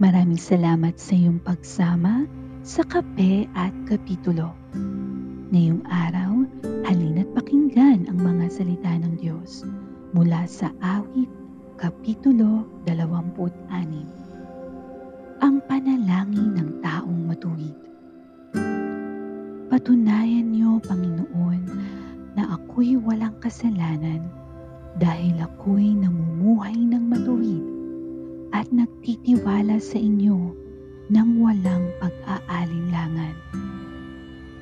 Maraming salamat sa iyong pagsama sa Kape at Kapitulo. Ngayong araw, halina't pakinggan ang mga salita ng Diyos mula sa awit Kapitulo 26. Ang panalangin ng taong matuwid. Patunayan niyo, Panginoon, na ako'y walang kasalanan dahil ako'y namumuhay ng matuwid at nagtitiwala sa inyo ng walang pag-aalinlangan.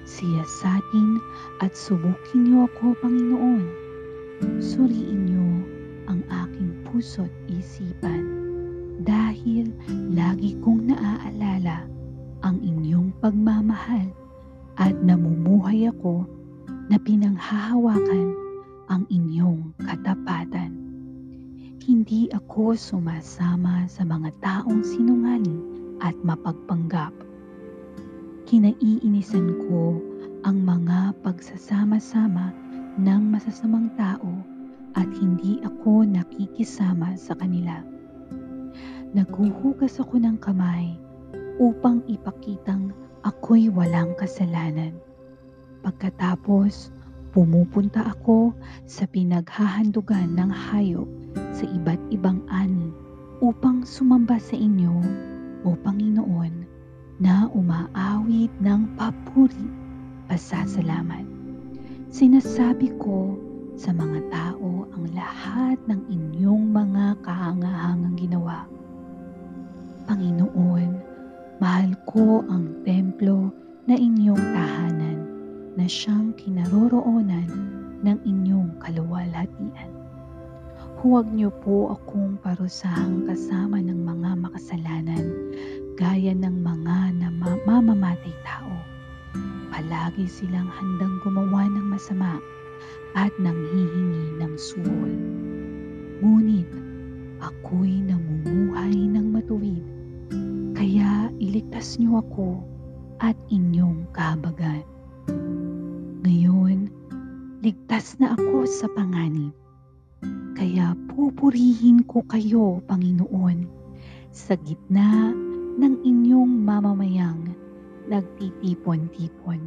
Siyasatin at subukin niyo ako, Panginoon. Suriin niyo ang aking puso't isipan dahil lagi kong naaalala ang inyong pagmamahal at namumuhay ako na pinanghahawakan ang inyong katapatan. Hindi ako sumasama sa mga taong sinungaling at mapagpanggap. Kinaiinisan ko ang mga pagsasama-sama ng masasamang tao at hindi ako nakikisama sa kanila. Naghuhugas ako ng kamay upang ipakitang ako'y walang kasalanan. Pagkatapos, pumupunta ako sa pinaghahandugan ng hayop sa iba't ibang ani upang sumamba sa inyo, O Panginoon, na umaawit ng papuri, pasasalamat. Sinasabi ko sa mga tao ang lahat ng inyong mga kahangahangang ginawa. Panginoon, mahal ko ang templo na inyong tahanan na siyang kinaroroonan ng inyong kaluwalhatian. Huwag niyo po akong parusahang kasama ng mga makasalanan gaya ng mga namamamatay tao. Palagi silang handang gumawa ng masama at nanghihingi ng suwol. Ngunit ako'y namumuhay ng matuwid, kaya iligtas niyo ako at inyong kahabagan. Ngayon, ligtas na ako sa panganib kaya pupurihin ko kayo, Panginoon, sa gitna ng inyong mamamayang nagtitipon-tipon.